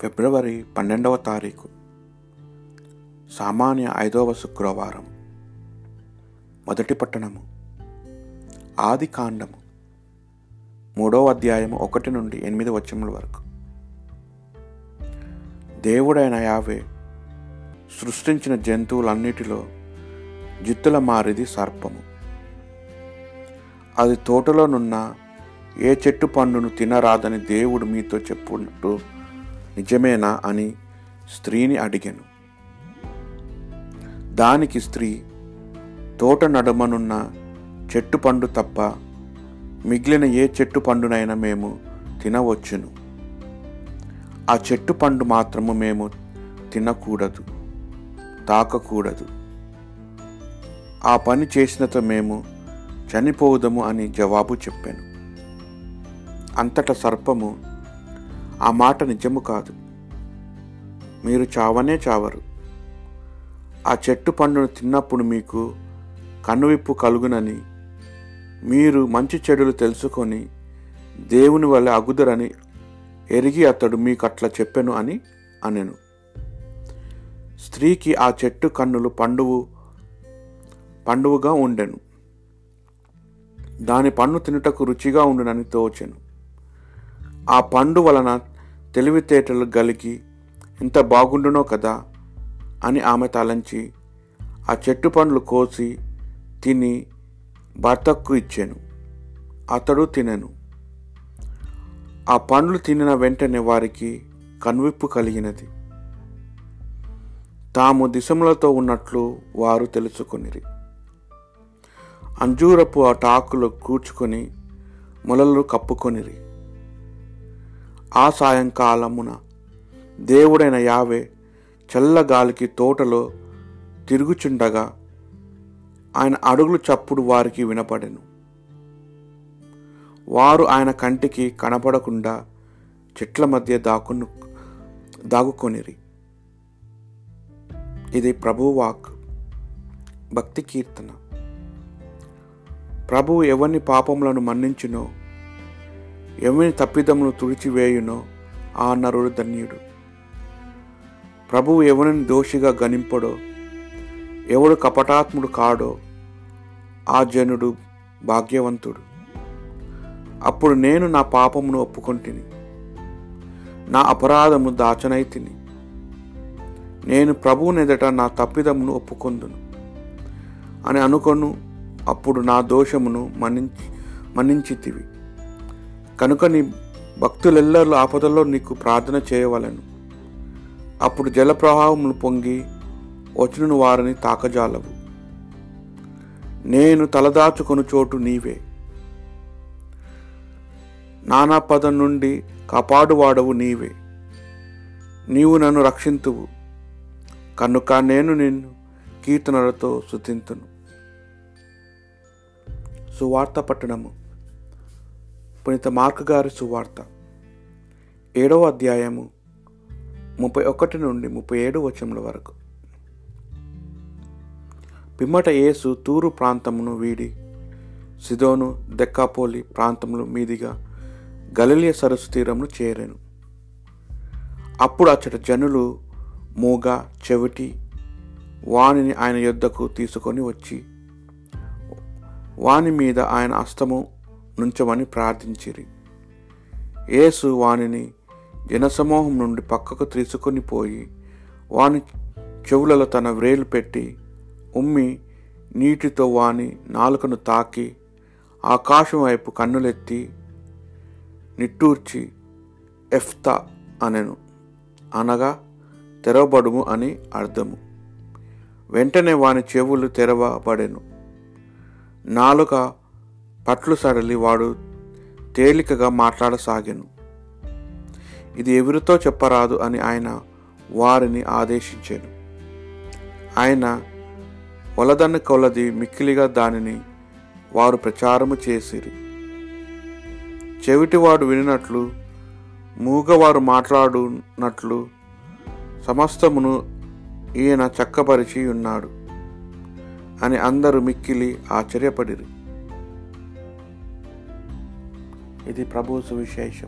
ఫిబ్రవరి పన్నెండవ తారీఖు సామాన్య ఐదవ శుక్రవారం. మొదటి పట్టణము ఆది కాండము మూడవ అధ్యాయము ఒకటి నుండి ఎనిమిది వచనముల వరకు. దేవుడైన యావే సృష్టించిన జంతువులన్నిటిలో జిత్తుల మారిది సర్పము. అది తోటలోనున్న ఏ చెట్టు పండును తినరాదని దేవుడు మీతో చెప్పున్నట్టు నిజమేనా అని స్త్రీని అడిగాను. దానికి స్త్రీ తోట నడుమనున్న చెట్టు పండు తప్ప మిగిలిన ఏ చెట్టు పండునైనా మేము తినవచ్చును. ఆ చెట్టు పండు మాత్రము మేము తినకూడదు తాకకూడదు. ఆ పని చేసినతో మేము చనిపోవుదము అని జవాబు చెప్పాను. అంతటా సర్పము ఆ మాట నిజము కాదు. మీరు చావనే చావరు. ఆ చెట్టు పండును తిన్నప్పుడు మీకు కనువిప్పు కలుగునని మీరు మంచి చెడులు తెలుసుకొని దేవుని వల్ల అగుదరని ఎరిగి అతడు మీకు అట్లా చెప్పెను అని అనెను. స్త్రీకి ఆ చెట్టు కన్నులు పండువు పండువుగా ఉండెను. దాని పండు తినుటకు రుచిగా ఉండునని తోచెను. ఆ పండు వలన తెలివితేటలు గలికి ఎంత బాగుండునో కదా అని ఆమె తలంచి ఆ చెట్టు పండ్లు కోసి తిని భర్తకు ఇచ్చాను. అతడు తినెను. ఆ పండ్లు తినిన వెంటనే వారికి కనువిప్పు కలిగినది. తాము దిశములతో ఉన్నట్లు వారు తెలుసుకొనిరి. అంజూరపు ఆ టాకులు కూర్చుకొని మొలలు కప్పుకొనిరి. ఆ సాయంకాలమున దేవుడైన యావే చల్లగాలికి తోటలో తిరుగుచుండగా ఆయన అడుగులు చప్పుడు వారికి వినపడెను. వారు ఆయన కంటికి కనపడకుండా చెట్ల మధ్య దాక్కును దాగుకొనిరి. ఇది ప్రభు వాక్ భక్తి కీర్తన. ప్రభువు ఎవరిని పాపములను మన్నించునో ఎవరిని తప్పిదమును తుడిచివేయునో ఆ నరుడు ధన్యుడు. ప్రభువు ఎవరిని దోషిగా గణింపడో ఎవడు కపటాత్ముడు కాడో ఆ జనుడు భాగ్యవంతుడు. అప్పుడు నేను నా పాపమును ఒప్పుకొంటిని. నా అపరాధము దాచనైతిని నేను ప్రభువునెదట నా తప్పిదమును ఒప్పుకొందును. అని అనుకొను అప్పుడు నా దోషమును మన్నించి మన్నించితివి. కనుక నీ భక్తులెల్లరూ ఆపదల్లో నీకు ప్రార్థన చేయవలను. అప్పుడు జలప్రవాహములు పొంగి వచ్చిన వారిని తాకజాలవు. నేను తలదాచుకొని చోటు నీవే. నానా పదం నుండి కాపాడువాడవు నీవే. నీవు నన్ను రక్షింతువు. కనుక నేను నిన్ను కీర్తనలతో శుతింతును సువార్త పట్టణము. పునీత మార్క్ గారి సువార్త. ఏడవ అధ్యాయము ముప్పై ఒకటి నుండి ముప్పై ఏడు వచనముల వరకు. పిమ్మట యేసు తూరు ప్రాంతమును వీడి సిదోను దెక్కాపోలి ప్రాంతములు మీదిగా గలిలియ సరస్సు తీరమును చేరాను. అప్పుడు అచ్చట జనులు మూగ చెవిటి వానిని ఆయన యొద్దకు తీసుకొని వచ్చి వాని మీద ఆయన అస్తము నుంచమని ప్రార్థించిరి. యేసు వానిని జనసమూహం నుండి పక్కకు తీసుకొని పోయి వాని చెవులలో తన వ్రేలు పెట్టి ఉమ్మి నీటితో వాని నాలుకను తాకి ఆకాశం వైపు కన్నులెత్తి నిట్టూర్చి ఎఫ్తా అనెను. అనగా తెరవబడుము అని అర్థము. వెంటనే వాని చెవులు తెరవబడెను. నాలుక పట్లు సడలి వాడు తేలికగా మాట్లాడసాగాను. ఇది ఎవరితో చెప్పరాదు అని ఆయన వారిని ఆదేశించాను ఆయన వలదన్న కొలది మిక్కిలిగా దానిని వారు ప్రచారము చేసిరి. చెవిటివాడు వినినట్లు మూగవారు మాట్లాడునట్లు సమస్తమును ఈయన చక్కపరిచి ఉన్నాడు అని అందరూ మిక్కిలి ఆశ్చర్యపడిరి. этой пробозывающей.